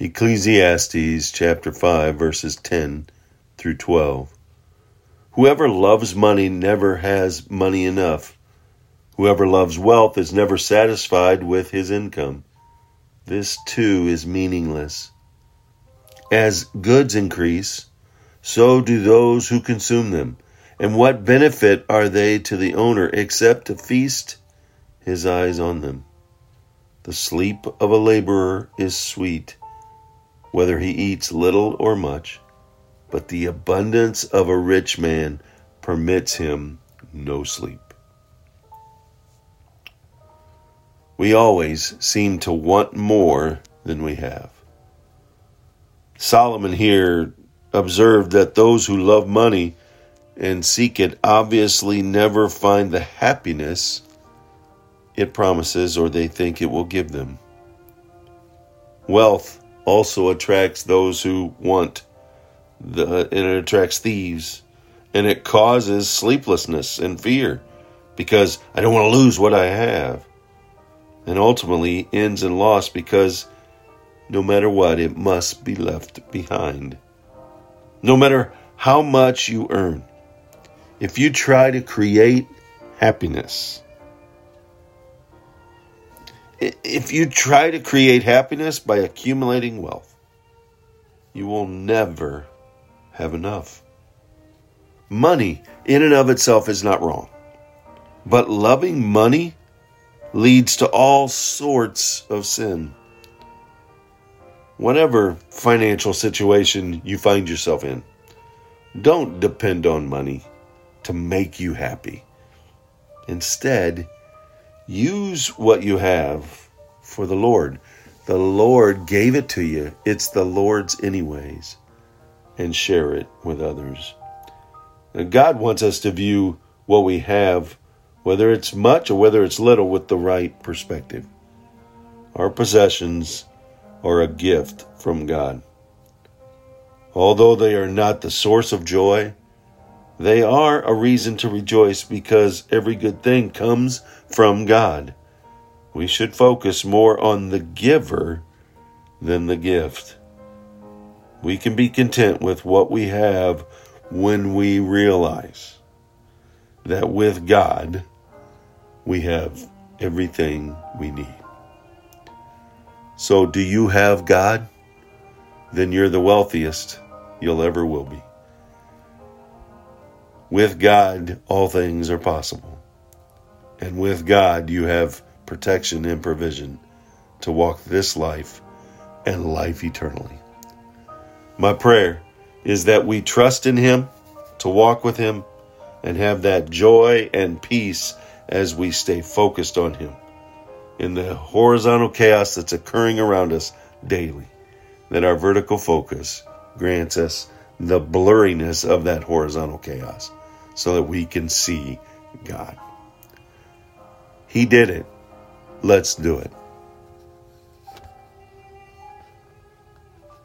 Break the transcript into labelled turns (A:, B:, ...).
A: Ecclesiastes chapter 5 verses 10 through 12. Whoever loves money never has money enough. Whoever loves wealth is never satisfied with his income. This too is meaningless. As goods increase, so do those who consume them. And what benefit are they to the owner except to feast his eyes on them? The sleep of a laborer is sweet, whether he eats little or much but the abundance of a rich man permits him no sleep. We always seem to want more than we have. Solomon here observed that those who love money and seek it obviously never find the happiness it promises or they think it will give them. Wealth also attracts those who want the, and it attracts thieves and it causes sleeplessness and fear because I don't want to lose what I have. And ultimately ends in loss because no matter what, it must be left behind. No matter how much you earn, if you try to create happiness, if you try to create happiness by accumulating wealth, you will never have enough. Money, in and of itself, is not wrong. But loving money leads to all sorts of sin. Whatever financial situation you find yourself in, don't depend on money to make you happy. Instead, use what you have for the Lord. The Lord gave it to you, it's the Lord's, anyways and share it with others. God wants us to view what we have, whether it's much or whether it's little, with the right perspective. Our possessions are a gift from God. Although they are not the source of joy, they are a reason to rejoice because every good thing comes from God. We should focus more on the giver than the gift. We can be content with what we have when we realize that with God, we have everything we need. So, do you have God? Then you're the wealthiest you'll ever will be. With God, all things are possible. And with God, you have protection and provision to walk this life and life eternally. My prayer is that we trust in Him, to walk with Him, and have that joy and peace as we stay focused on Him in the horizontal chaos that's occurring around us daily. That our vertical focus grants us the blurriness of that horizontal chaos so that we can see God. He did it. Let's do it.